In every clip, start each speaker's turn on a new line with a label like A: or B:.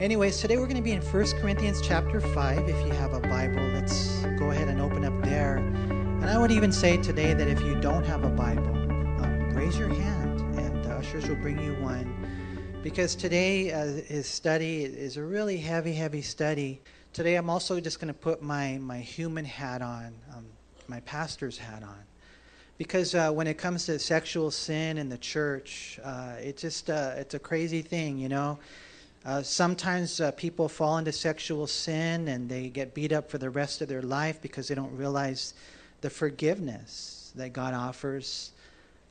A: Anyways, today we're going to be in 1 Corinthians chapter 5. If you have a Bible, let's go ahead and open up there. And I would even say today that if you don't have a Bible, um, raise your hand and the ushers will bring you one. Because today uh, his study is a really heavy, heavy study. Today I'm also just going to put my, my human hat on, um, my pastor's hat on. Because uh, when it comes to sexual sin in the church, uh, it just uh, it's a crazy thing, you know. Uh, sometimes uh, people fall into sexual sin and they get beat up for the rest of their life because they don't realize the forgiveness that God offers.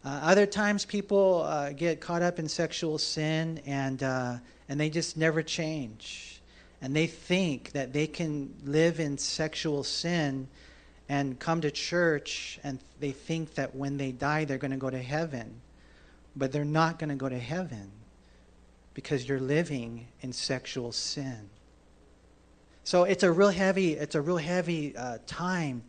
A: Uh, other times, people uh, get caught up in sexual sin and uh, and they just never change, and they think that they can live in sexual sin and come to church and they think that when they die they're going to go to heaven, but they're not going to go to heaven because you're living in sexual sin. So it's a real heavy, it's a real heavy uh, time.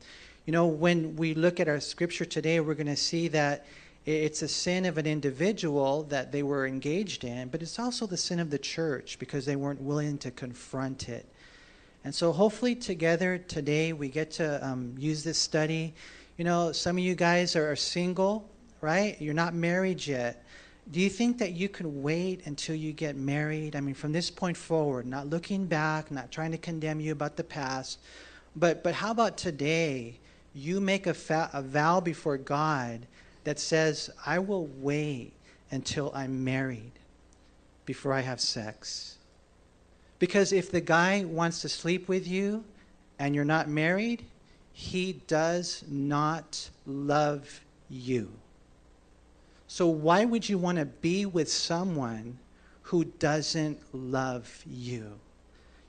A: You know, when we look at our scripture today, we're going to see that it's a sin of an individual that they were engaged in, but it's also the sin of the church because they weren't willing to confront it. And so, hopefully, together today, we get to um, use this study. You know, some of you guys are single, right? You're not married yet. Do you think that you can wait until you get married? I mean, from this point forward, not looking back, not trying to condemn you about the past, but, but how about today? You make a, fa- a vow before God that says, I will wait until I'm married before I have sex. Because if the guy wants to sleep with you and you're not married, he does not love you. So, why would you want to be with someone who doesn't love you?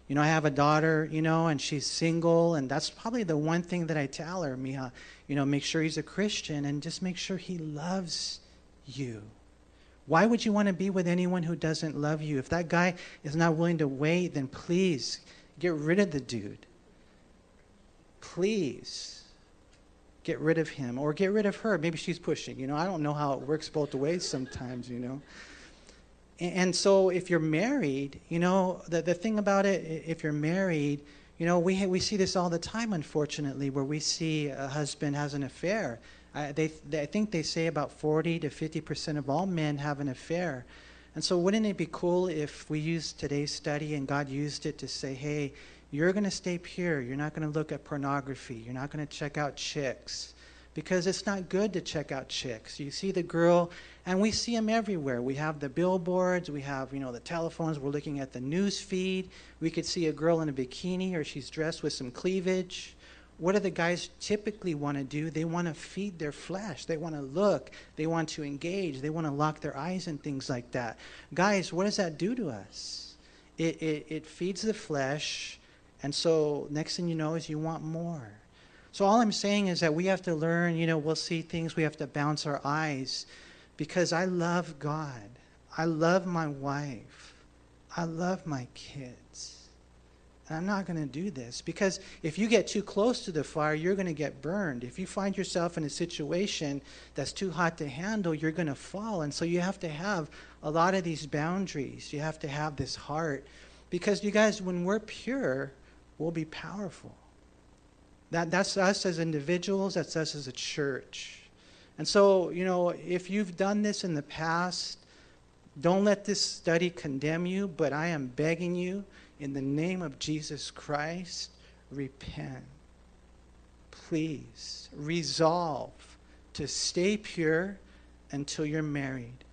A: You know, I have a daughter, you know, and she's single, and that's probably the one thing that I tell her, Mija, you know, make sure he's a Christian and just make sure he loves you. Why would you want to be with anyone who doesn't love you? If that guy is not willing to wait, then please get rid of the dude. Please get rid of him or get rid of her. Maybe she's pushing. You know, I don't know how it works both ways sometimes, you know. And so if you're married, you know, the, the thing about it, if you're married, you know, we, we see this all the time, unfortunately, where we see a husband has an affair. I, they, they, I think they say about 40 to 50% of all men have an affair. And so wouldn't it be cool if we used today's study and God used it to say, hey, you're going to stay pure. You're not going to look at pornography. You're not going to check out chicks because it's not good to check out chicks. You see the girl, and we see them everywhere. We have the billboards, we have, you know, the telephones, we're looking at the news feed. We could see a girl in a bikini or she's dressed with some cleavage. What do the guys typically want to do? They want to feed their flesh. They want to look. They want to engage. They want to lock their eyes and things like that. Guys, what does that do to us? It, it, it feeds the flesh and so next thing you know is you want more. So all I'm saying is that we have to learn, you know, we'll see things, we have to bounce our eyes because I love God. I love my wife. I love my kids. And I'm not going to do this because if you get too close to the fire, you're going to get burned. If you find yourself in a situation that's too hot to handle, you're going to fall. And so you have to have a lot of these boundaries. You have to have this heart. Because you guys, when we're pure, will be powerful. That, that's us as individuals, that's us as a church. And so, you know, if you've done this in the past, don't let this study condemn you, but I am begging you, in the name of Jesus Christ, repent. Please resolve to stay pure until you're married.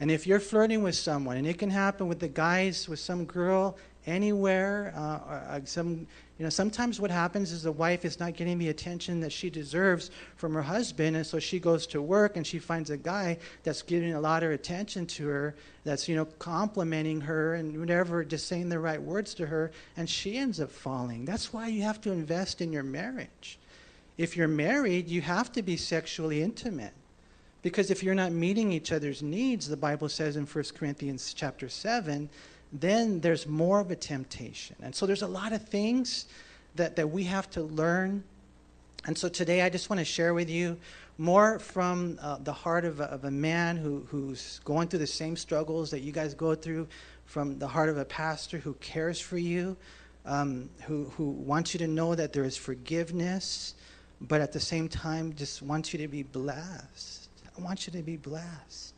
A: And if you're flirting with someone, and it can happen with the guys, with some girl, anywhere. Uh, uh, some, you know, sometimes what happens is the wife is not getting the attention that she deserves from her husband, and so she goes to work and she finds a guy that's giving a lot of attention to her, that's you know complimenting her and whatever, just saying the right words to her, and she ends up falling. That's why you have to invest in your marriage. If you're married, you have to be sexually intimate. Because if you're not meeting each other's needs, the Bible says in 1 Corinthians chapter 7, then there's more of a temptation. And so there's a lot of things that, that we have to learn. And so today I just want to share with you more from uh, the heart of a, of a man who, who's going through the same struggles that you guys go through, from the heart of a pastor who cares for you, um, who, who wants you to know that there is forgiveness, but at the same time just wants you to be blessed. I want you to be blessed.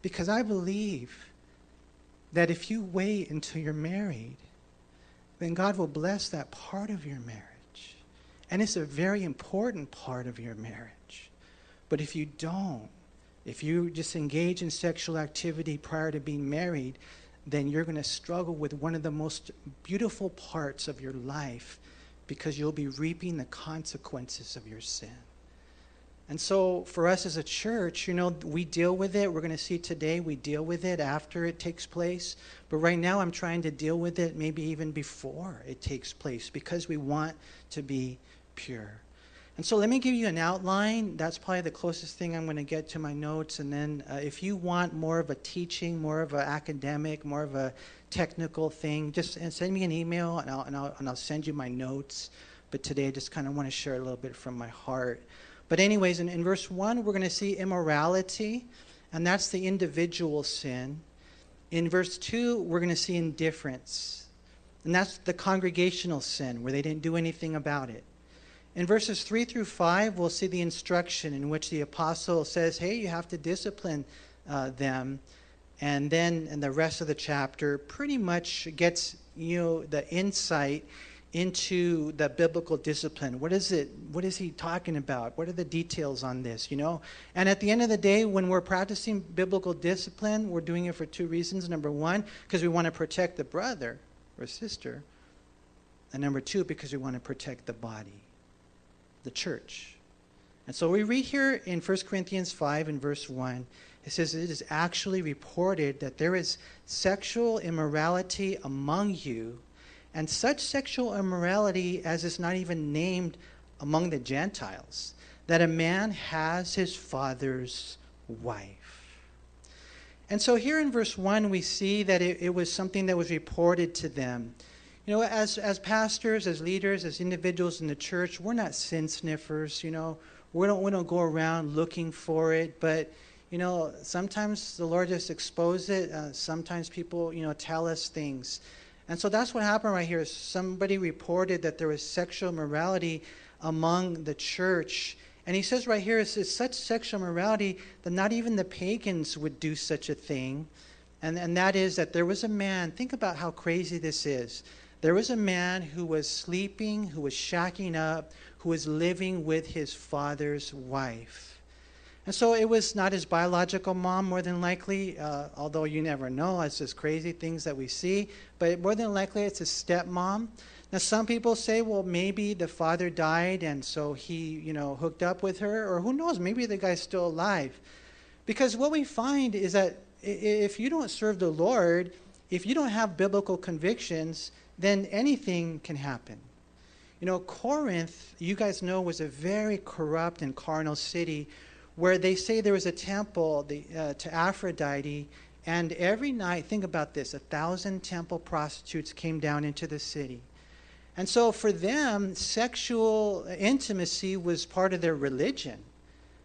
A: Because I believe that if you wait until you're married, then God will bless that part of your marriage. And it's a very important part of your marriage. But if you don't, if you just engage in sexual activity prior to being married, then you're going to struggle with one of the most beautiful parts of your life because you'll be reaping the consequences of your sin. And so, for us as a church, you know, we deal with it. We're going to see today we deal with it after it takes place. But right now, I'm trying to deal with it maybe even before it takes place because we want to be pure. And so, let me give you an outline. That's probably the closest thing I'm going to get to my notes. And then, uh, if you want more of a teaching, more of an academic, more of a technical thing, just send me an email and I'll, and I'll, and I'll send you my notes. But today, I just kind of want to share a little bit from my heart. But, anyways, in, in verse 1, we're going to see immorality, and that's the individual sin. In verse 2, we're going to see indifference, and that's the congregational sin, where they didn't do anything about it. In verses 3 through 5, we'll see the instruction in which the apostle says, hey, you have to discipline uh, them. And then in the rest of the chapter, pretty much gets you know the insight into the biblical discipline. What is it? What is he talking about? What are the details on this, you know? And at the end of the day, when we're practicing biblical discipline, we're doing it for two reasons. Number one, because we want to protect the brother or sister. And number two, because we want to protect the body, the church. And so we read here in 1 Corinthians 5 and verse 1, it says, It is actually reported that there is sexual immorality among you and such sexual immorality as is not even named among the Gentiles, that a man has his father's wife. And so here in verse 1, we see that it, it, was something that was reported to them. You know, as, as pastors, as leaders, as individuals in the church, we're not sin sniffers, you know. We don't, we don't go around looking for it, but, you know, sometimes the Lord just exposes it. Uh, sometimes people, you know, tell us things. And so that's what happened right here. Somebody reported that there was sexual morality among the church. And he says right here, it's, such sexual morality that not even the pagans would do such a thing. And, and that is that there was a man, think about how crazy this is. There was a man who was sleeping, who was shacking up, who was living with his father's wife. And so it was not his biological mom, more than likely, uh, although you never know. It's just crazy things that we see. But more than likely, it's his stepmom. Now, some people say, well, maybe the father died and so he, you know, hooked up with her, or who knows, maybe the guy's still alive. Because what we find is that if you don't serve the Lord, if you don't have biblical convictions, then anything can happen. You know, Corinth, you guys know, was a very corrupt and carnal city where they say there was a temple the, uh, to Aphrodite, and every night, think about this, a thousand temple prostitutes came down into the city. And so for them, sexual intimacy was part of their religion.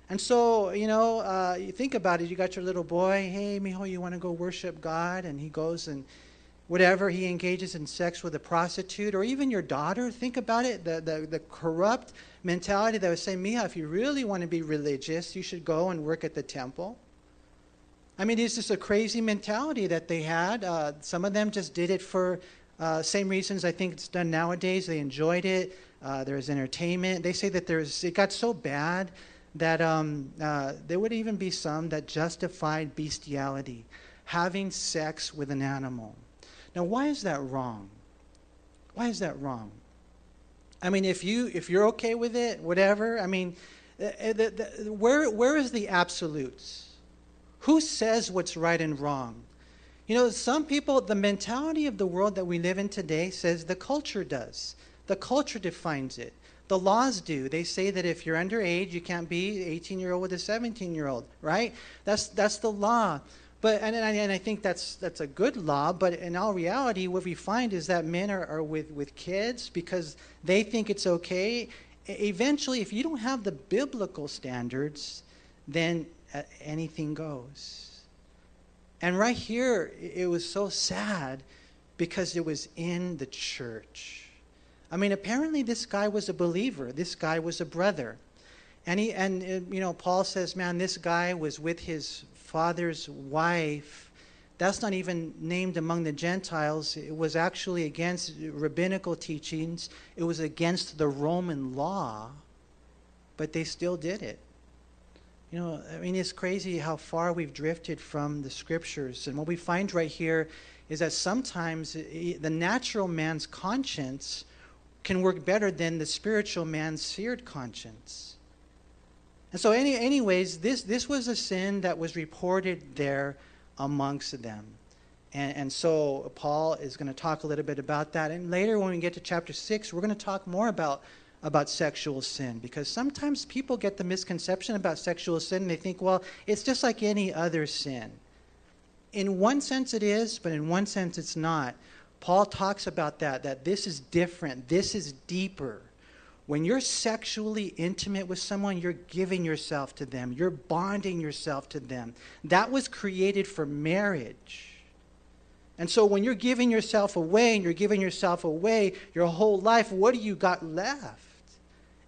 A: And so, you know, uh, you think about it, you got your little boy, hey, mijo, you want to go worship God? And he goes and whatever he engages in sex with a prostitute, or even your daughter, think about it, the, the, the corrupt mentality that would say, Mia, if you really want to be religious, you should go and work at the temple. I mean, it's just a crazy mentality that they had. Uh, some of them just did it for uh, same reasons I think it's done nowadays. They enjoyed it. Uh, there was entertainment. They say that there's it got so bad that um, uh, there would even be some that justified bestiality, having sex with an animal. Now, why is that wrong? Why is that wrong? I mean, if you if you're okay with it, whatever. I mean, the, uh, the, the, where where is the absolutes? Who says what's right and wrong? You know, some people, the mentality of the world that we live in today says the culture does. The culture defines it. The laws do. They say that if you're underage, you can't be 18 year old with a 17 year old, right? That's that's the law. But and, and, I, and I think that's that's a good law. But in all reality, what we find is that men are, are with with kids because they think it's okay. Eventually, if you don't have the biblical standards, then uh, anything goes. And right here, it was so sad because it was in the church. I mean, apparently this guy was a believer. This guy was a brother. And he and uh, you know, Paul says, "Man, this guy was with his father's wife." That's not even named among the Gentiles. It was actually against rabbinical teachings. It was against the Roman law. But they still did it. You know, I mean, it's crazy how far we've drifted from the scriptures. And what we find right here is that sometimes the natural man's conscience can work better than the spiritual man's seared conscience. And so, any, anyways, this, this was a sin that was reported there amongst them. And, and so, Paul is going to talk a little bit about that. And later, when we get to chapter 6, we're going to talk more about about sexual sin because sometimes people get the misconception about sexual sin they think, well, it's just like any other sin. In one sense, it is, but in one sense, it's not. Paul talks about that, that this is different, this is deeper. When you're sexually intimate with someone, you're giving yourself to them, you're bonding yourself to them. That was created for marriage. And so when you're giving yourself away and you're giving yourself away your whole life, what do you got left?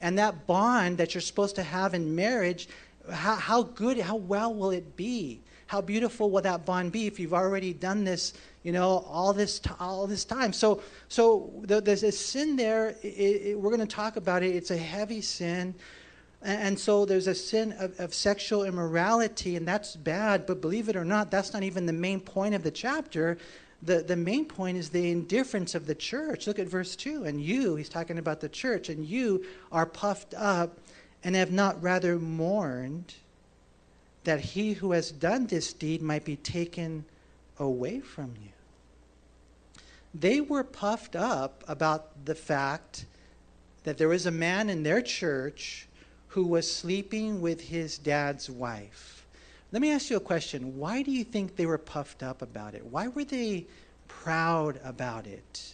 A: And that bond that you're supposed to have in marriage, how, how good, how well will it be? How beautiful will that bond be if you've already done this, you know, all this, all this time? So, so there's a sin there. It, it, we're going to talk about it. It's a heavy sin. And so there's a sin of, of, sexual immorality, and that's bad. But believe it or not, that's not even the main point of the chapter the, the main point is the indifference of the church. Look at verse 2. And you, he's talking about the church, and you are puffed up and have not rather mourned that he who has done this deed might be taken away from you. They were puffed up about the fact that there was a man in their church who was sleeping with his dad's wife. Let me ask you a question. Why do you think they were puffed up about it? Why were they proud about it?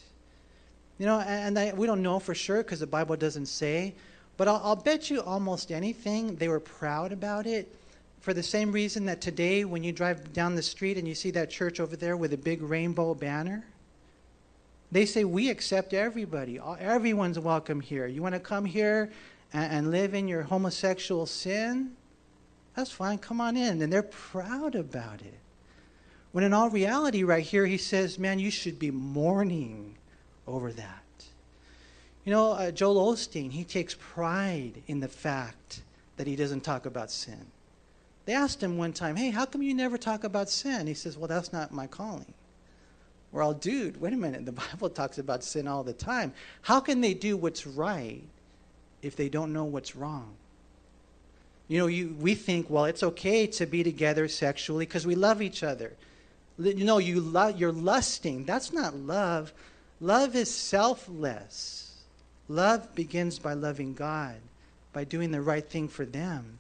A: You know, and I, we don't know for sure because the Bible doesn't say, but I'll, I'll bet you almost anything they were proud about it for the same reason that today, when you drive down the street and you see that church over there with a big rainbow banner, they say, We accept everybody. Everyone's welcome here. You want to come here and, live in your homosexual sin? That's fine, come on in. And they're proud about it. When in all reality, right here, he says, man, you should be mourning over that. You know, uh, Joel Osteen, he takes pride in the fact that he doesn't talk about sin. They asked him one time, hey, how come you never talk about sin? He says, well, that's not my calling. We're all, dude, wait a minute. The Bible talks about sin all the time. How can they do what's right if they don't know what's wrong? You know, you, we think, well, it's okay to be together sexually because we love each other. You know, you lo- you're lusting. That's not love. Love is selfless. Love begins by loving God, by doing the right thing for them.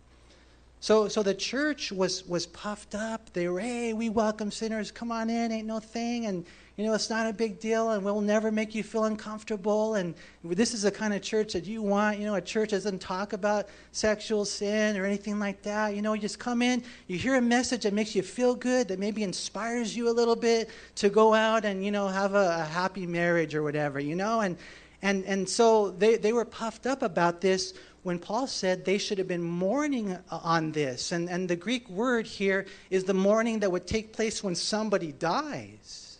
A: So, so the church was, was puffed up. They were, hey, we welcome sinners. Come on in, ain't no thing. And you know, it's not a big deal and we'll never make you feel uncomfortable. And this is the kind of church that you want. You know, a church that doesn't talk about sexual sin or anything like that. You know, you just come in, you hear a message that makes you feel good, that maybe inspires you a little bit to go out and, you know, have a, a happy marriage or whatever, you know? And, and, and so they, they were puffed up about this when Paul said they should have been mourning uh, on this. And, and the Greek word here is the mourning that would take place when somebody dies.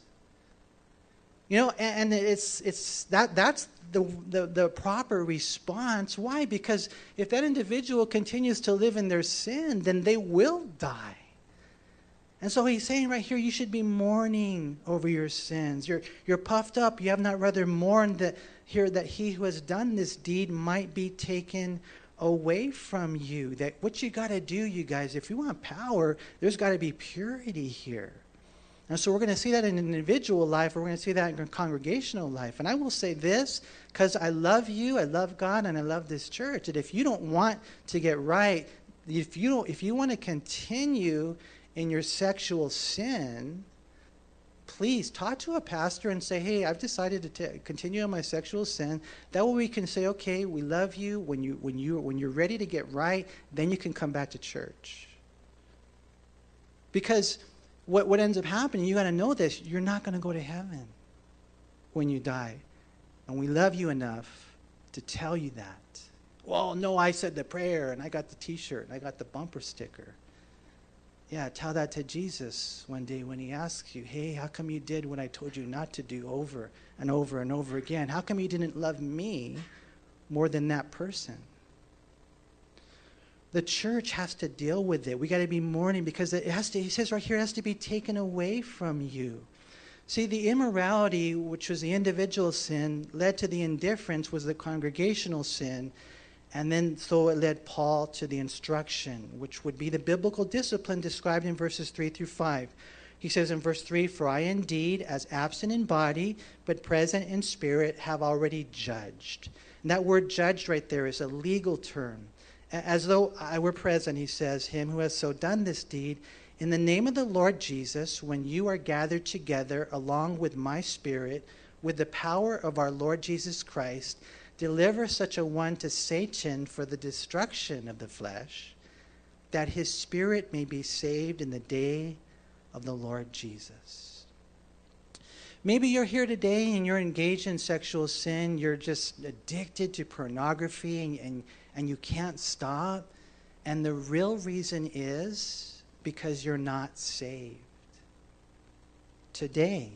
A: You know, and, it's, it's that, that's the, the, the proper response. Why? Because if that individual continues to live in their sin, then they will die. And so he's saying right here, you should be mourning over your sins. You're, you're puffed up. You have not rather mourned that here that he who has done this deed might be taken away from you. That what you got to do, you guys, if you want power, there's got to be purity here. And so we're going to see that in individual life, we're going to see that in congregational life. And I will say this because I love you, I love God, and I love this church. That if you don't want to get right, if you don't, if you want to continue in your sexual sin, please talk to a pastor and say, "Hey, I've decided to continue in my sexual sin." That way, we can say, "Okay, we love you. When you when you when you're ready to get right, then you can come back to church." Because what, what ends up happening, you got to know this, you're not going to go to heaven when you die. And we love you enough to tell you that. Well, no, I said the prayer and I got the t shirt and I got the bumper sticker. Yeah, tell that to Jesus one day when he asks you, hey, how come you did what I told you not to do over and over and over again? How come you didn't love me more than that person? The church has to deal with it. We got to be mourning because it has to, he says right here, it has to be taken away from you. See, the immorality, which was the individual sin, led to the indifference, was the congregational sin. And then so it led Paul to the instruction, which would be the biblical discipline described in verses 3 through 5. He says in verse 3 For I indeed, as absent in body, but present in spirit, have already judged. And that word judged right there is a legal term. As though I were present, he says, Him who has so done this deed, in the name of the Lord Jesus, when you are gathered together along with my spirit, with the power of our Lord Jesus Christ, deliver such a one to Satan for the destruction of the flesh, that his spirit may be saved in the day of the Lord Jesus. Maybe you're here today and you're engaged in sexual sin, you're just addicted to pornography and, and, and you can't stop. And the real reason is because you're not saved. Today,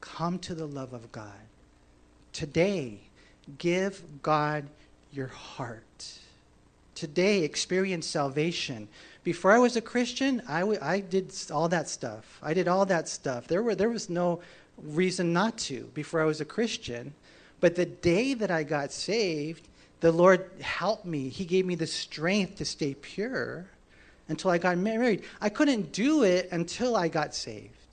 A: come to the love of God. Today, Give God your heart. Today, experience salvation. Before I was a Christian, I, w- I did all that stuff. I did all that stuff. There, were, there was no reason not to before I was a Christian. But the day that I got saved, the Lord helped me. He gave me the strength to stay pure until I got married. I couldn't do it until I got saved.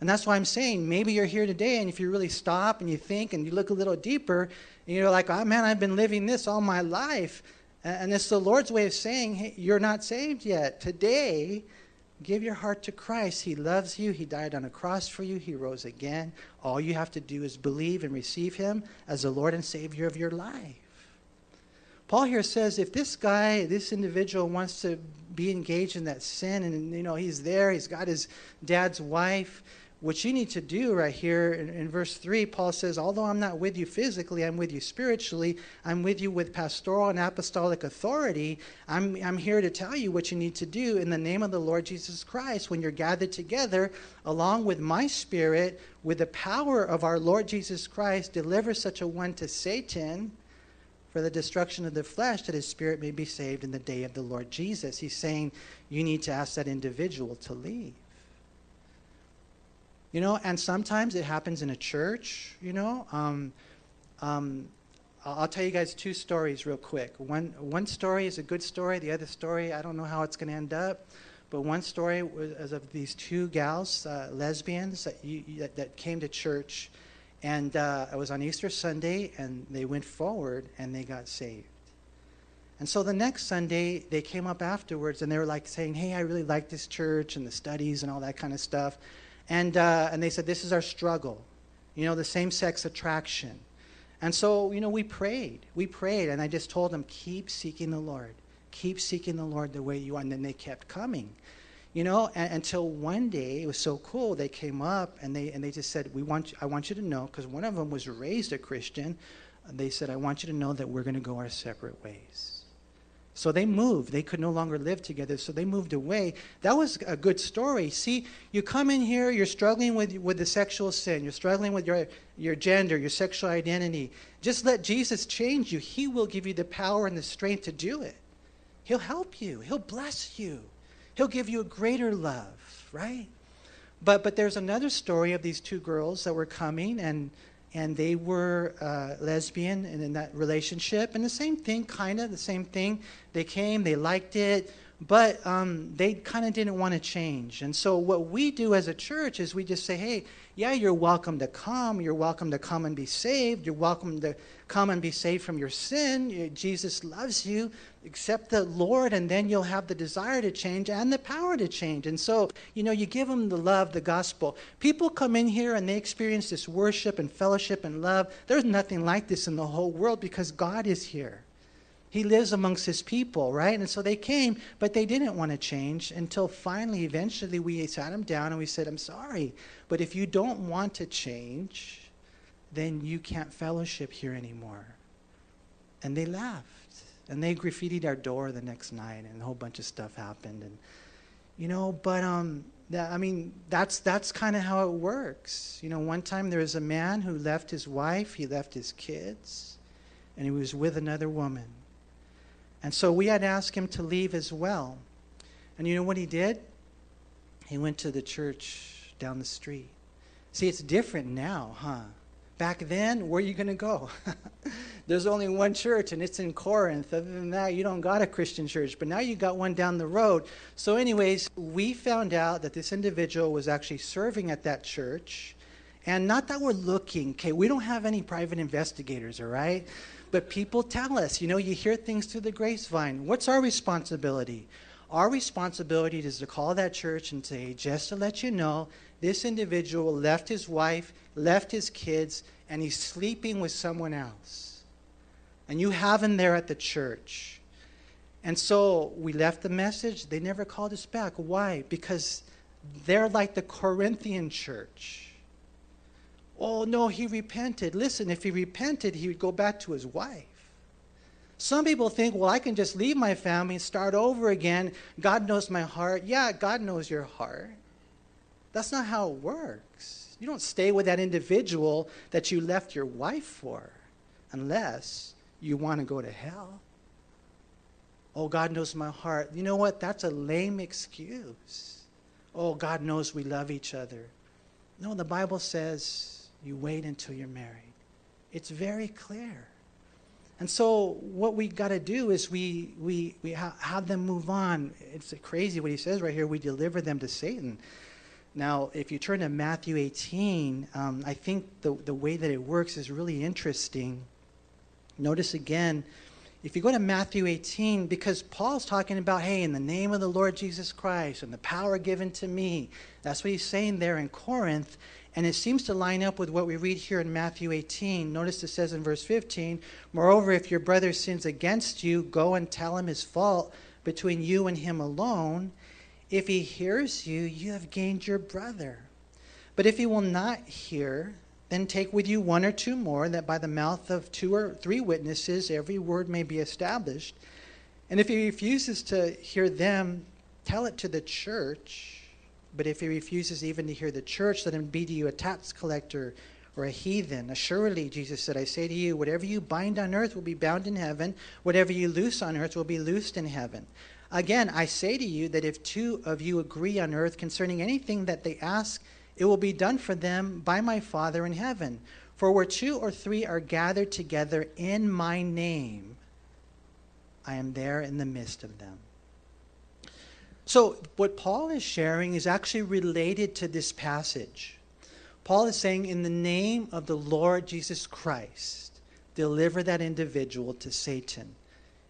A: And that's why I'm saying maybe you're here today, and if you really stop and you think and you look a little deeper, and you're like, oh man, I've been living this all my life. And it's the Lord's way of saying, hey, you're not saved yet. Today, give your heart to Christ. He loves you. He died on a cross for you. He rose again. All you have to do is believe and receive Him as the Lord and Savior of your life. Paul here says if this guy, this individual wants to be engaged in that sin and you know he's there, he's got his dad's wife, what you need to do right here in, in, verse 3, Paul says, Although I'm not with you physically, I'm with you spiritually, I'm with you with pastoral and apostolic authority. I'm, I'm here to tell you what you need to do in the name of the Lord Jesus Christ when you're gathered together, along with my spirit, with the power of our Lord Jesus Christ, deliver such a one to Satan for the destruction of the flesh, that his spirit may be saved in the day of the Lord Jesus. He's saying you need to ask that individual to leave. You know, and sometimes it happens in a church, you know. Um, um, I'll tell you guys two stories real quick. One, one story is a good story. The other story, I don't know how it's going to end up. But one story was of these two gals, uh, lesbians, that, you, that, that, came to church. And uh, it was on Easter Sunday, and they went forward and they got saved. And so the next Sunday, they came up afterwards and they were like saying, Hey, I really like this church and the studies and all that kind of stuff. And, uh, and they said, This is our struggle, you know, the same sex attraction. And so, you know, we prayed. We prayed, and I just told them, Keep seeking the Lord. Keep seeking the Lord the way you are. And then they kept coming, you know, and, until one day, it was so cool. They came up and they, and they just said, we want, I want you to know, because one of them was raised a Christian. They said, I want you to know that we're going to go our separate ways. So they moved. They could no longer live together, so they moved away. That was a good story. See, you come in here, you're struggling with, with the sexual sin, you're struggling with your, your gender, your sexual identity. Just let Jesus change you. He will give you the power and the strength to do it. He'll help you, He'll bless you, He'll give you a greater love, right? But, but there's another story of these two girls that were coming, and and they were uh, lesbian and in that relationship. And the same thing, kind of the same thing. They came, they liked it, but um, they kind of didn't want to change. And so, what we do as a church is we just say, hey, yeah, you're welcome to come. You're welcome to come and be saved. You're welcome to come and be saved from your sin. Jesus loves you. Accept the Lord, and then you'll have the desire to change and the power to change. And so, you know, you give them the love, the gospel. People come in here and they experience this worship and fellowship and love. There's nothing like this in the whole world because God is here. He lives amongst his people, right? And so they came, but they didn't want to change until finally, eventually, we sat him down and we said, I'm sorry, but if you don't want to change, then you can't fellowship here anymore. And they left. And they graffitied our door the next night, and a whole bunch of stuff happened. And, you know, but, um, that, I mean, that's, that's kind of how it works. You know, one time there was a man who left his wife, he left his kids, and he was with another woman. And so we had asked him to leave as well. And you know what he did? He went to the church down the street. See, it's different now, huh? Back then, where are you going to go? There's only one church, and it's in Corinth. Other than that, you don't got a Christian church. But now you got one down the road. So, anyways, we found out that this individual was actually serving at that church. And not that we're looking, okay, we don't have any private investigators, all right? But people tell us, you know, you hear things through the grapevine. What's our responsibility? Our responsibility is to call that church and say, just to let you know, this individual left his wife, left his kids, and he's sleeping with someone else. And you have him there at the church. And so we left the message. They never called us back. Why? Because they're like the Corinthian church. Oh, no, he repented. Listen, if he repented, he would go back to his wife. Some people think, well, I can just leave my family and start over again. God knows my heart. Yeah, God knows your heart. That's not how it works. You don't stay with that individual that you left your wife for unless you want to go to hell. Oh, God knows my heart. You know what? That's a lame excuse. Oh, God knows we love each other. No, the Bible says you wait until you're married. It's very clear. And so what we got to do is we, we, we ha- have them move on. It's crazy what he says right here. We deliver them to Satan. Now, if you turn to Matthew 18, um, I think the, the way that it works is really interesting. Notice again, if you go to Matthew 18, because Paul's talking about, hey, in the name of the Lord Jesus Christ and the power given to me, that's what he's saying there in Corinth. And it seems to line up with what we read here in Matthew 18. Notice it says in verse 15 Moreover, if your brother sins against you, go and tell him his fault between you and him alone. If he hears you, you have gained your brother. But if he will not hear, then take with you one or two more, that by the mouth of two or three witnesses every word may be established. And if he refuses to hear them, tell it to the church. But if he refuses even to hear the church, let him be to you a tax collector or a heathen. Assuredly, Jesus said, I say to you, whatever you bind on earth will be bound in heaven, whatever you loose on earth will be loosed in heaven. Again, I say to you that if two of you agree on earth concerning anything that they ask, it will be done for them by my Father in heaven. For where two or three are gathered together in my name, I am there in the midst of them. So, what Paul is sharing is actually related to this passage. Paul is saying, in the name of the Lord Jesus Christ, deliver that individual to Satan.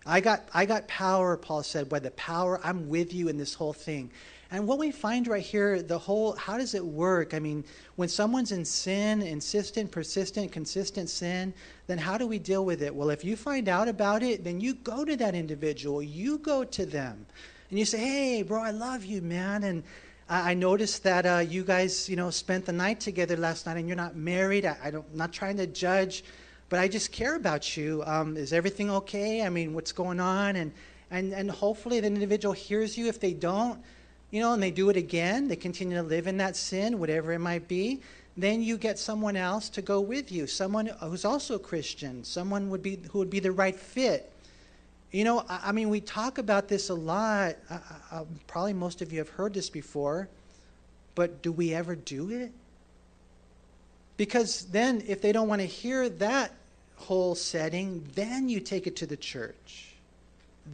A: I got, I got power, Paul said, by the power, I'm with you in this whole thing. And what we find right here, the whole, how does it work? I mean, when someone's in sin, insistent, persistent, consistent sin, then how do we deal with it? Well, if you find out about it, then you go to that individual, you go to them and you say, "Hey, bro, I love you, man," and I, noticed that uh, you guys, you know, spent the night together last night, and you're not married. I, I don't, I'm not trying to judge, but I just care about you. Um, is everything okay? I mean, what's going on? And and and hopefully, the individual hears you. If they don't, you know, and they do it again, they continue to live in that sin, whatever it might be. Then you get someone else to go with you, someone who's also Christian, someone would be who would be the right fit you know, I, I mean, we talk about this a lot. I, I, probably most of you have heard this before, but do we ever do it? Because then, if they don't want to hear that whole setting, then you take it to the church.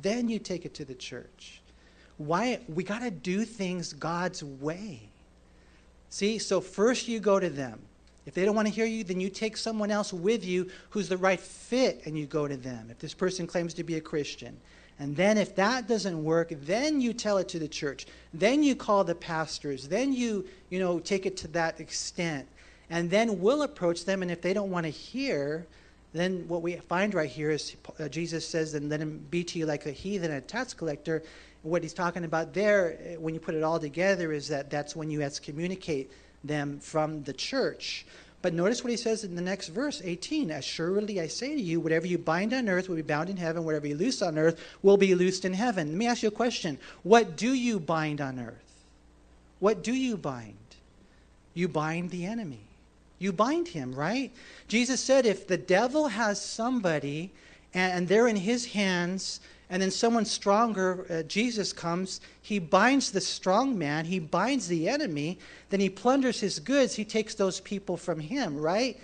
A: Then you take it to the church. Why? We got to do things God's way. See, so first you go to them. If they don't want to hear you, then you take someone else with you who's the right fit and you go to them. If this person claims to be a Christian. And then if that doesn't work, then you tell it to the church. Then you call the pastors. Then you, you know, take it to that extent. And then we'll approach them and if they don't want to hear, then what we find right here is uh, Jesus says, and let him be to you like a heathen and a tax collector. What he's talking about there, uh, when you put it all together, is that that's when you excommunicate them from the church. But notice what he says in the next verse, 18. Assuredly I say to you, whatever you bind on earth will be bound in heaven, whatever you loose on earth will be loosed in heaven. Let me ask you a question. What do you bind on earth? What do you bind? You bind the enemy. You bind him, right? Jesus said if the devil has somebody and they're in his hands, and then someone stronger, uh, Jesus comes, he binds the strong man, he binds the enemy, then he plunders his goods, he takes those people from him, right?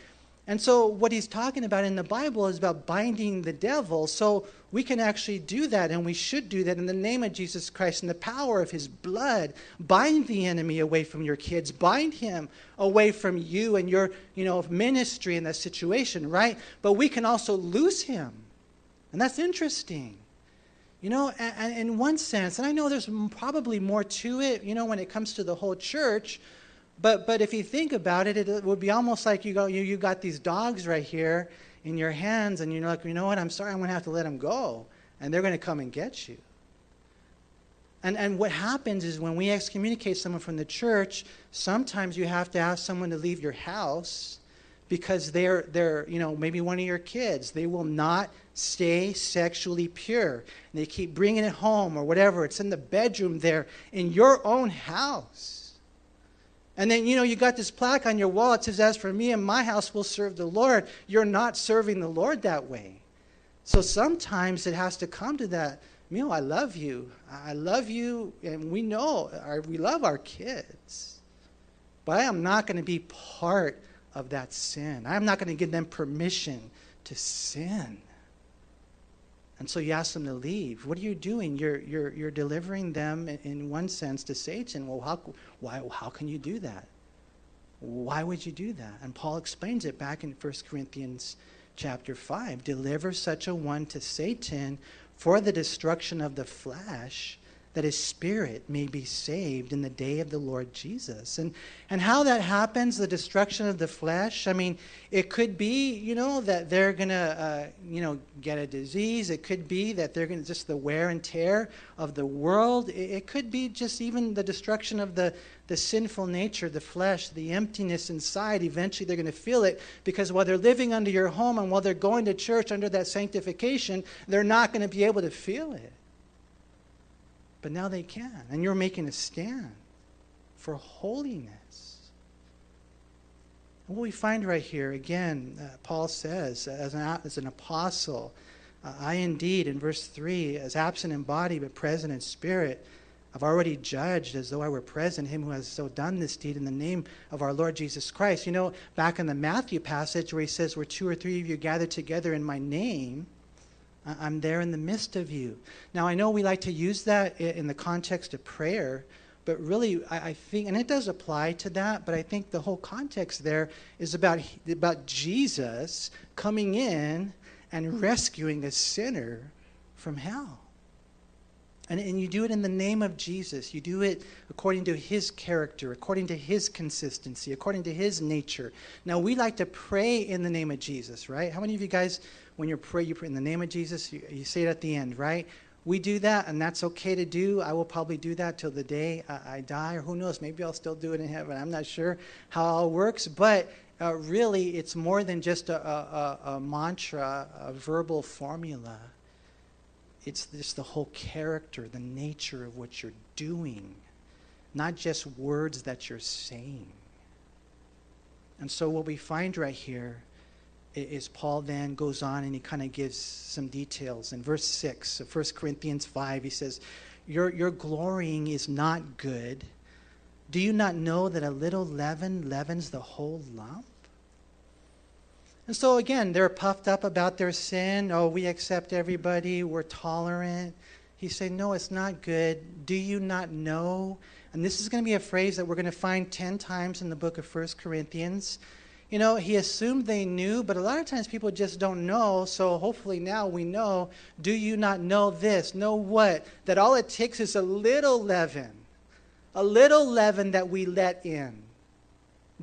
A: And so, what he's talking about in the Bible is about binding the devil. So, we can actually do that, and we should do that in the name of Jesus Christ and the power of his blood. Bind the enemy away from your kids, bind him away from you and your you know, ministry in that situation, right? But we can also lose him. And that's interesting. You know, and, in one sense, and I know there's probably more to it, you know, when it comes to the whole church, but, but if you think about it, it would be almost like you, go, you, you got these dogs right here in your hands, and you're like, you know what, I'm sorry, I'm going to have to let them go, and they're going to come and get you. And, and what happens is when we excommunicate someone from the church, sometimes you have to ask someone to leave your house because they're, they're, you know, maybe one of your kids. They will not stay sexually pure. And they keep bringing it home or whatever. It's in the bedroom there in your own house. And then, you know, you got this plaque on your wall. It says, As for me and my house we'll serve the Lord. You're not serving the Lord that way. So sometimes it has to come to that. Mio, I love you. I love you. And we know, our, we love our kids. But I am not going to be part of that sin. I'm not going to give them permission to sin. And so you ask them to leave. What are you doing? You're, you're, you're delivering them, in, one sense, to Satan. Well, how, why, how can you do that? Why would you do that? And Paul explains it back in 1 Corinthians chapter 5. Deliver such a one to Satan for the destruction of the flesh that his spirit may be saved in the day of the Lord Jesus. And, and how that happens, the destruction of the flesh, I mean, it could be, you know, that they're going to, uh, you know, get a disease. It could be that they're going to just the wear and tear of the world. It, it could be just even the destruction of the, the sinful nature, the flesh, the emptiness inside. Eventually they're going to feel it because while they're living under your home and while they're going to church under that sanctification, they're not going to be able to feel it. But now they can. And you're making a stand for holiness. And what we find right here, again, uh, Paul says, as an, as an apostle, uh, I indeed, in verse 3, as absent in body but present in spirit, I've already judged as though I were present him who has so done this deed in the name of our Lord Jesus Christ. You know, back in the Matthew passage where he says, Where two or three of you gather together in my name, I'm there in the midst of you. Now, I know we like to use that in the context of prayer, but really, I think, and it does apply to that, but I think the whole context there is about, about Jesus coming in and rescuing a sinner from hell. And, and you do it in the name of Jesus. You do it according to his character, according to his consistency, according to his nature. Now, we like to pray in the name of Jesus, right? How many of you guys when you pray, you pray in the name of Jesus, you, you say it at the end, right? We do that, and that's okay to do. I will probably do that till the day I, I die, or who knows, maybe I'll still do it in heaven. I'm not sure how it all works, but uh, really, it's more than just a, a, a, mantra, a verbal formula. It's just the whole character, the nature of what you're doing, not just words that you're saying. And so, what we find right here is Paul then goes on and he kind of gives some details. In verse 6 of 1 Corinthians 5, he says, your, your glorying is not good. Do you not know that a little leaven leavens the whole lump? And so again, they're puffed up about their sin. Oh, we accept everybody, we're tolerant. He saying, No, it's not good. Do you not know? And this is going to be a phrase that we're going to find 10 times in the book of 1 Corinthians. You know, he assumed they knew, but a lot of times people just don't know. So hopefully now we know. Do you not know this? Know what? That all it takes is a little leaven, a little leaven that we let in.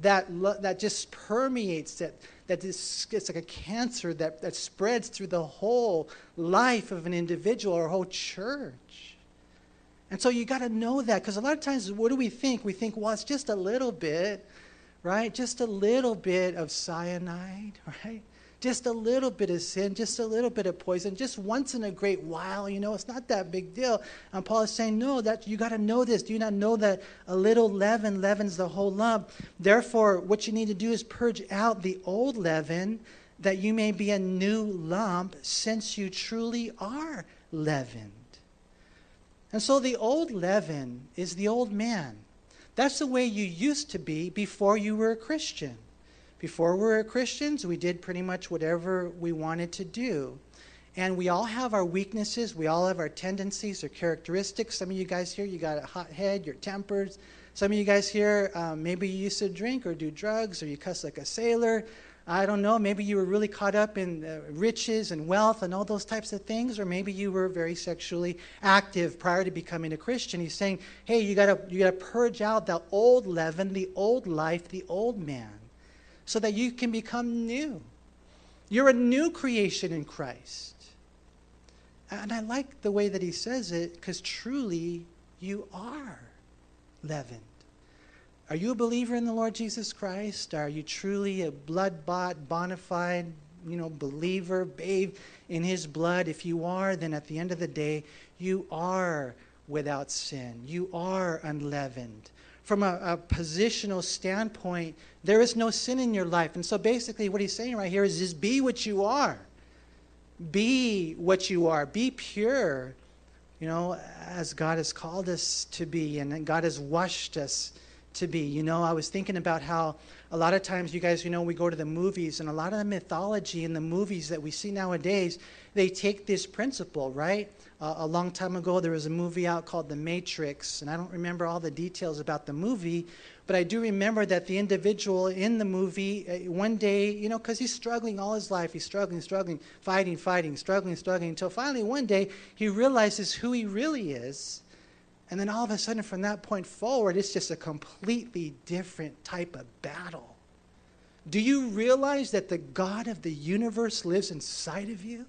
A: That, that just permeates, that, that is, it's like a cancer that, that spreads through the whole life of an individual or a whole church. And so you got to know that because a lot of times, what do we think? We think, well, it's just a little bit, right? Just a little bit of cyanide, right? Just a little bit of sin, just a little bit of poison, just once in a great while, you know, it's not that big deal. And Paul is saying, no, that you got to know this. Do you not know that a little leaven leavens the whole lump? Therefore, what you need to do is purge out the old leaven that you may be a new lump since you truly are leavened. And so the old leaven is the old man. That's the way you used to be before you were a Christian. Before we were Christians, we did pretty much whatever we wanted to do. And we all have our weaknesses. We all have our tendencies or characteristics. Some of you guys here, you got a hot head, you're. Some of you guys here, um, maybe you used to drink or do drugs or you cuss like a sailor. I don't know. Maybe you were really caught up in uh, riches and wealth and all those types of things, or maybe you were very sexually active prior to becoming a Christian. He's saying, "Hey, you gotta you gotta purge out the old leaven, the old life, the old man." So that you can become new. You're a new creation in Christ. And I like the way that he says it because truly you are leavened. Are you a believer in the Lord Jesus Christ? Are you truly a blood bought, bona fide, you know, believer, bathed in his blood? If you are, then at the end of the day, you are without sin. You are unleavened from a, a, positional standpoint, there is no sin in your life. And so basically, what he's saying right here is just be what you are. Be what you are. Be pure, you know, as God has called us to be and God has washed us to be. You know, I was thinking about how a lot of times, you guys, you know, we go to the movies, and a lot of the mythology in the movies that we see nowadays, they take this principle, right? Uh, a long time ago, there was a movie out called The Matrix, and I don't remember all the details about the movie, but I do remember that the individual in the movie, uh, one day, you know, because he's struggling all his life, he's struggling, struggling, fighting, fighting, struggling, struggling, until finally one day he realizes who he really is. And then all of a sudden, from that point forward, it's just a completely different type of battle. Do you realize that the God of the universe lives inside of you?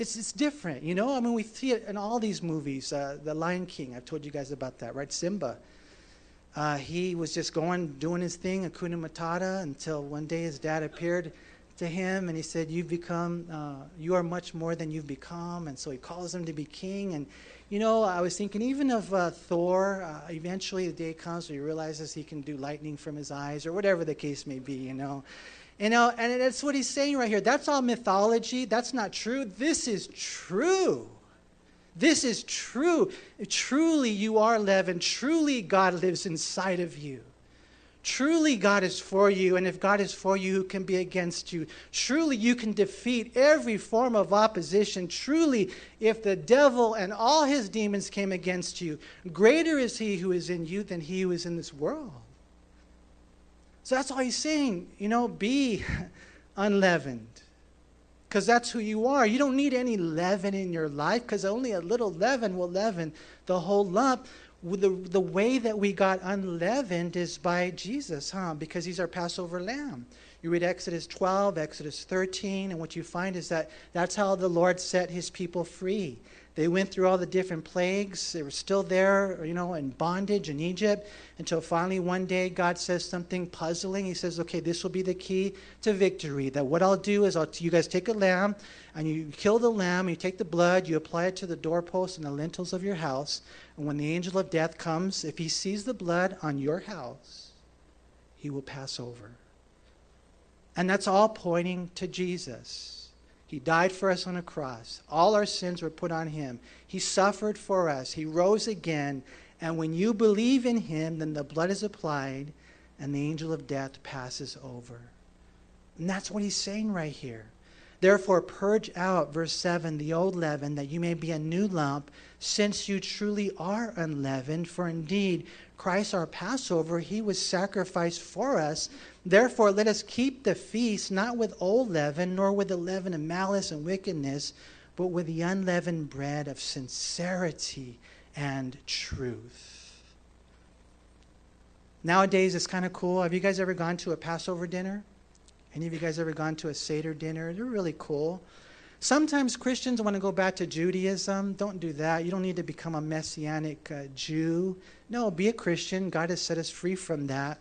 A: It's, it's different, you know? I mean, we see it in all these movies. Uh, the Lion King, I've told you guys about that, right? Simba. Uh, he was just going, doing his thing, Hakuna Matata, until one day his dad appeared to him and he said, You've become, uh, you are much more than you've become. And so he calls him to be king. And, you know, I was thinking even of uh, Thor, uh, eventually the day comes where he realizes he can do lightning from his eyes or whatever the case may be, you know. You know, and that's what he's saying right here. That's all mythology. That's not true. This is true. This is true. Truly, you are leaven. Truly, God lives inside of you. Truly, God is for you. And if God is for you, who can be against you? Truly, you can defeat every form of opposition. Truly, if the devil and all his demons came against you, greater is he who is in you than he who is in this world. So that's all he's saying. You know, be unleavened. Because that's who you are. You don't need any leaven in your life because only a little leaven will leaven the whole lump. The, the way that we got unleavened is by Jesus, huh? Because he's our Passover lamb. You read Exodus 12, Exodus 13, and what you find is that that's how the Lord set his people free. They went through all the different plagues. They were still there, you know, in bondage in Egypt until finally one day God says something puzzling. He says, okay, this will be the key to victory. That what I'll do is I'll, you guys take a lamb and you kill the lamb, you take the blood, you apply it to the doorposts and the lintels of your house. And when the angel of death comes, if he sees the blood on your house, he will pass over. And that's all pointing to Jesus. He died for us on a cross. All our sins were put on him. He suffered for us. He rose again. And when you believe in him, then the blood is applied and the angel of death passes over. And that's what he's saying right here. Therefore, purge out, verse 7, the old leaven, that you may be a new lump, since you truly are unleavened. For indeed, Christ our Passover, he was sacrificed for us Therefore, let us keep the feast not with old leaven, nor with the leaven of malice and wickedness, but with the unleavened bread of sincerity and truth. Nowadays, it's kind of cool. Have you guys ever gone to a Passover dinner? Any of you guys ever gone to a Seder dinner? They're really cool. Sometimes Christians want to go back to Judaism. Don't do that. You don't need to become a messianic uh, Jew. No, be a Christian. God has set us free from that.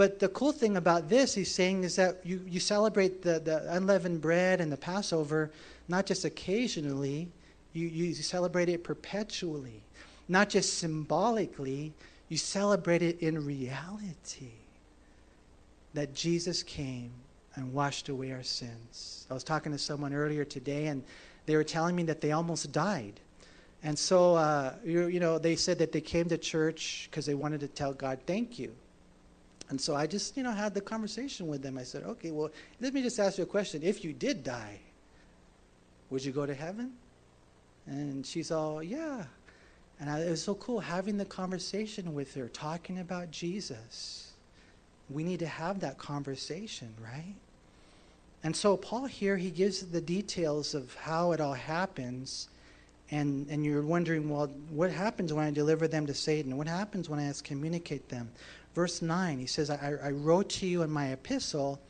A: But the cool thing about this, he's saying, is that you, you celebrate the, the unleavened bread and the Passover not just occasionally, you, you celebrate it perpetually. Not just symbolically, you celebrate it in reality. That Jesus came and washed away our sins. I was talking to someone earlier today, and they were telling me that they almost died. And so, uh, you, you know, they said that they came to church because they wanted to tell God thank you. And so I just, you know, had the conversation with them. I said, okay, well, let me just ask you a question. If you did die, would you go to heaven? And she's all, Yeah. And I, it was so cool having the conversation with her, talking about Jesus. We need to have that conversation, right? And so, Paul here, he gives the details of how it all happens. And, and you're wondering, well, what happens when I deliver them to Satan? What happens when I excommunicate them? Verse 9, he says, I, I wrote to you in my epistle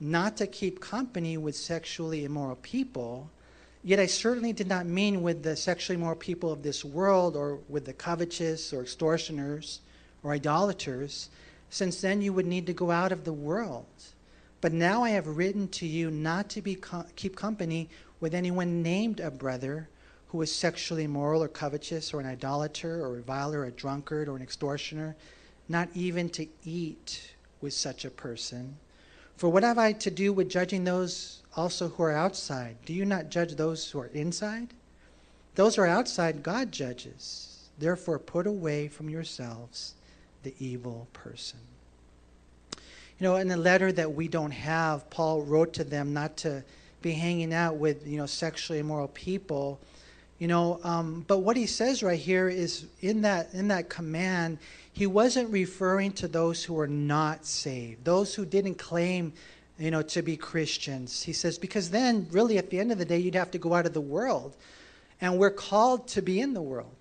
A: not to keep company with sexually immoral people Yet I certainly did not mean with the sexually immoral people of this world or with the covetous or extortioners or idolaters, since then you would need to go out of the world. But now I have written to you not to be co- keep company with anyone named a brother who is sexually immoral or covetous or an idolater or a reviler or a drunkard or an extortioner, not even to eat with such a person. For what have I to do with judging those also who are outside? Do you not judge those who are inside? Those who are outside, God judges. Therefore, put away from yourselves the evil person. You know, in the letter that we don't have, Paul wrote to them not to be hanging out with, you know, sexually immoral people. You know, um, but what he says right here is in that in that command, he wasn't referring to those who were not saved, those who didn't claim you know, to be Christians. He says, because then, really, at the end of the day, you'd have to go out of the world. And we're called to be in the world,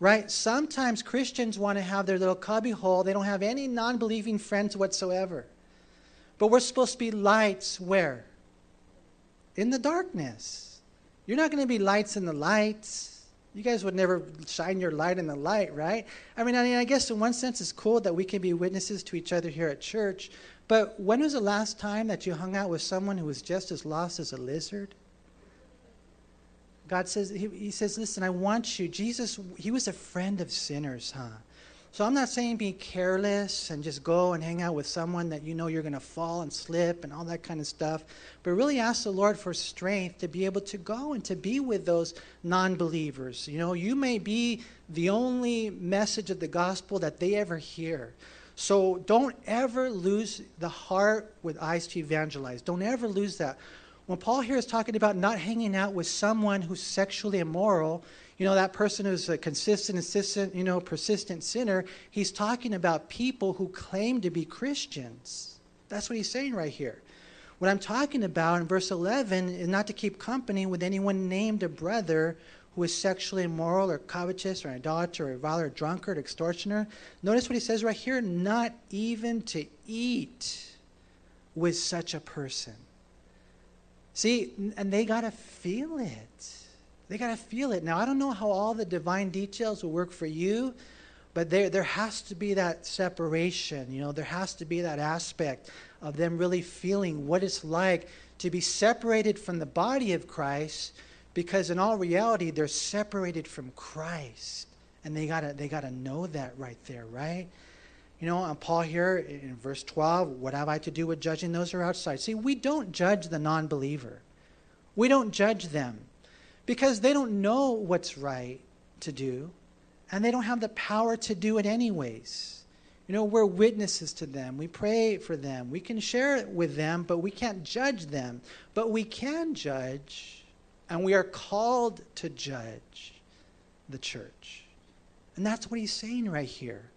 A: right? Sometimes Christians want to have their little cubby hole. They don't have any non believing friends whatsoever. But we're supposed to be lights where? In the darkness. You're not going to be lights in the lights. You guys would never shine your light in the light, right? I mean, I mean, I guess in one sense it's cool that we can be witnesses to each other here at church, but when was the last time that you hung out with someone who was just as lost as a lizard? God says, he, he, says, listen, I want you. Jesus, he was a friend of sinners, huh? So I'm not saying be careless and just go and hang out with someone that you know you're going to fall and slip and all that kind of stuff, but really ask the Lord for strength to be able to go and to be with those non believers. You know, you may be the only message of the gospel that they ever hear. So don't ever lose the heart with eyes to evangelize. Don't ever lose that. When Paul here is talking about not hanging out with someone who's sexually immoral, you know, that person who's a consistent, insistent, you know, persistent sinner, he's talking about people who claim to be Christians. That's what he's saying right here. What I'm talking about in verse 11 is not to keep company with anyone named a brother who is sexually immoral or covetous or an idolater or a reviler, or drunkard, extortioner. Notice what he says right here not even to eat with such a person. See, and they got to feel it. They got to feel it. Now, I don't know how all the divine details will work for you, but there, there has to be that separation. You know, there has to be that aspect of them really feeling what it's like to be separated from the body of Christ because in all reality they're separated from Christ. And they got to they got to know that right there right? You know and Paul here in verse 12 what have I to do with judging those who are outside? See we don't judge the non-believer. We don't judge them because they don't know what's right to do and they don't have the power to do it anyways you know, we're witnesses to them. We pray for them. We can share it with them, but we can't judge them. But we can judge and we are called to judge the church. And that's what he's saying right here.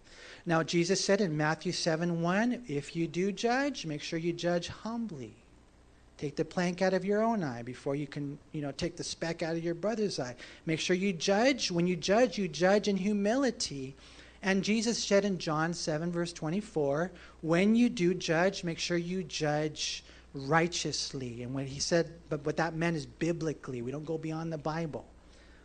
A: Now, Jesus said in Matthew 7 1, if you do judge, make sure you judge humbly. Take the plank out of your own eye before you can, you know, take the speck out of your brother's eye. Make sure you judge. When you judge, you judge in humility. And Jesus said in John 7, verse 24, when you do judge, make sure you judge righteously. And when he said, but what that meant is biblically, we don't go beyond the Bible.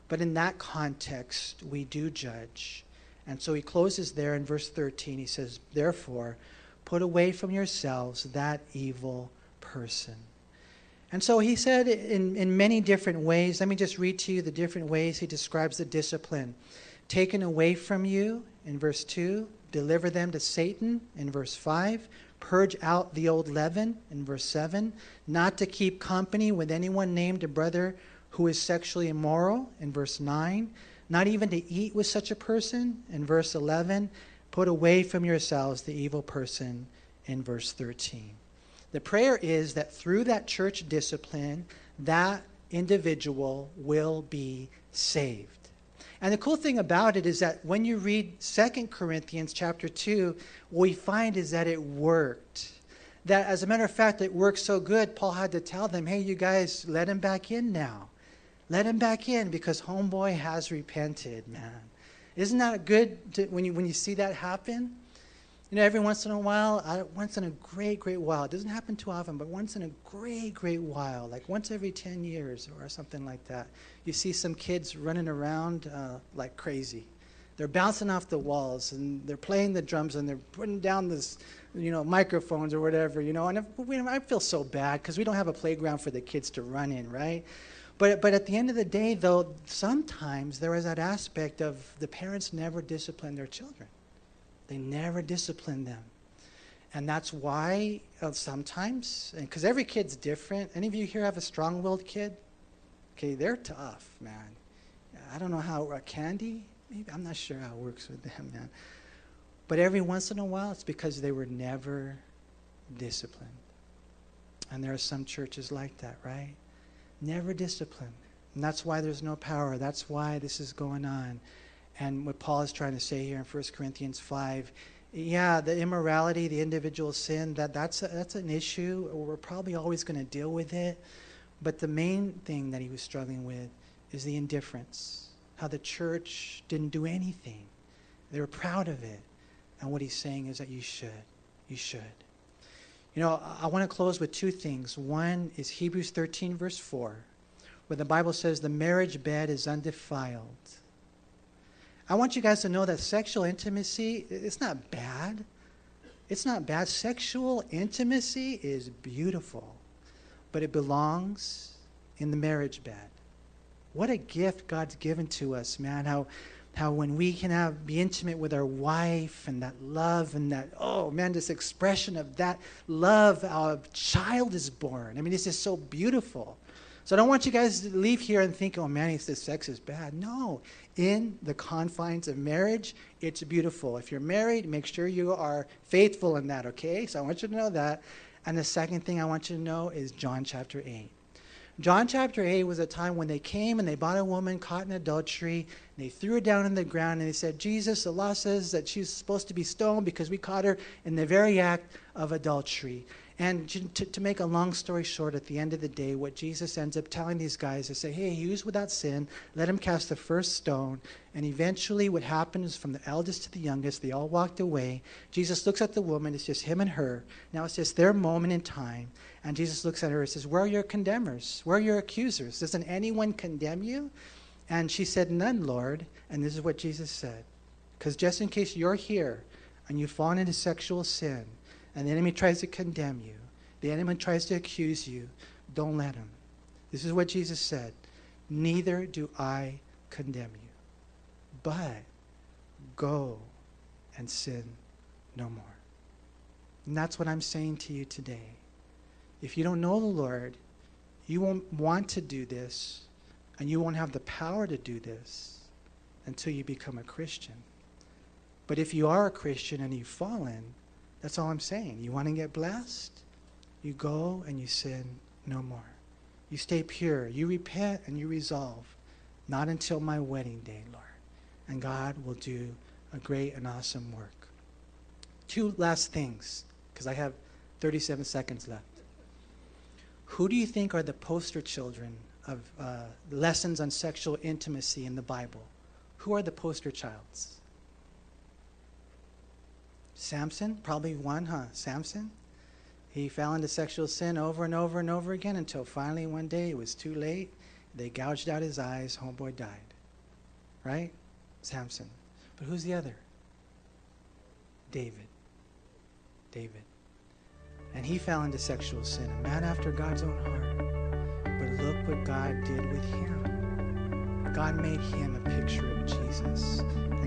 A: But in that context, we do judge. And so he closes there in verse 13. He says, Therefore, put away from yourselves that evil person. And so he said in, in many different ways. Let me just read to you the different ways he describes the discipline. Taken away from you in verse 2, deliver them to Satan in verse 5, purge out the old leaven in verse 7, not to keep company with anyone named a brother who is sexually immoral in verse 9, not even to eat with such a person in verse 11, put away from yourselves the evil person in verse 13. The prayer is that through that church discipline, that individual will be saved. And the cool thing about it is that when you read Second Corinthians chapter 2, what we find is that it worked. That, as a matter of fact, it worked so good, Paul had to tell them, hey, you guys, let him back in now. Let him back in because homeboy has repented, man. Isn't that good to, when, you, when you see that happen? You know, every once in a while, I, once in a great, great while, it doesn't happen too often, but once in a great, great while, like once every 10 years or something like that, you see some kids running around uh, like crazy. They're bouncing off the walls and they're playing the drums and they're putting down this, you know, microphones or whatever, you know. And if, we, I feel so bad because we don't have a playground for the kids to run in, right? But, but at the end of the day, though, sometimes there is that aspect of the parents never discipline their children. They never discipline them. And that's why uh, sometimes, because every kid's different. Any of you here have a strong willed kid? Okay, they're tough, man. I don't know how, uh, Candy? Maybe, I'm not sure how it works with them, man. But every once in a while, it's because they were never disciplined. And there are some churches like that, right? Never disciplined. And that's why there's no power. That's why this is going on. And what Paul is trying to say here in 1 Corinthians 5, yeah, the immorality, the individual sin, that, that's, a, that's an issue. We're probably always going to deal with it. But the main thing that he was struggling with is the indifference, how the church didn't do anything. They were proud of it. And what he's saying is that you should. You should. You know, I want to close with two things. One is Hebrews 13, verse 4, where the Bible says the marriage bed is undefiled I want you guys to know that sexual intimacy, it's not bad. It's not bad. Sexual intimacy is beautiful, but it belongs in the marriage bed. What a gift God's given to us, man. How, how when we can have, be intimate with our wife and that love and that, oh man, this expression of that love, our child is born. I mean, this is so beautiful. So I don't want you guys to leave here and think, oh man, this sex is bad. No, in the confines of marriage, it's beautiful. If you're married, make sure you are faithful in that, okay? So I want you to know that. And the second thing I want you to know is John chapter 8. John chapter 8 was a time when they came and they bought a woman caught in adultery. And they threw her down in the ground and they said, Jesus, the law says that she's supposed to be stoned because we caught her in the very act of adultery. And to, to, make a long story short, at the end of the day, what Jesus ends up telling these guys is say, hey, he was without sin, let him cast the first stone. And eventually, what happened is from the eldest to the youngest, they all walked away. Jesus looks at the woman, it's just him and her. Now it's just their moment in time. And Jesus looks at her and says, Where are your condemners? Where are your accusers? Doesn't anyone condemn you? And she said, None, Lord. And this is what Jesus said. Because just in case you're here and you've fallen into sexual sin, and the enemy tries to condemn you, the enemy tries to accuse you, don't let him. This is what Jesus said Neither do I condemn you, but go and sin no more. And that's what I'm saying to you today. If you don't know the Lord, you won't want to do this, and you won't have the power to do this until you become a Christian. But if you are a Christian and you've fallen, that's all I'm saying. You want to get blessed? You go and you sin no more. You stay pure. You repent and you resolve. Not until my wedding day, Lord. And God will do a great and awesome work. Two last things, because I have 37 seconds left. Who do you think are the poster children of uh, lessons on sexual intimacy in the Bible? Who are the poster childs? Samson, probably one, huh? Samson. He fell into sexual sin over and over and over again until finally one day it was too late. They gouged out his eyes. Homeboy died. Right? Samson. But who's the other? David. David. And he fell into sexual sin, a man after God's own heart. But look what God did with him. God made him a picture of Jesus.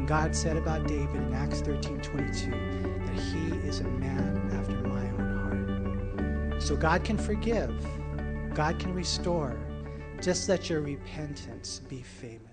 A: God said about David in Acts 13 22 that he is a man after my own heart. So God can forgive, God can restore. Just let your repentance be famous.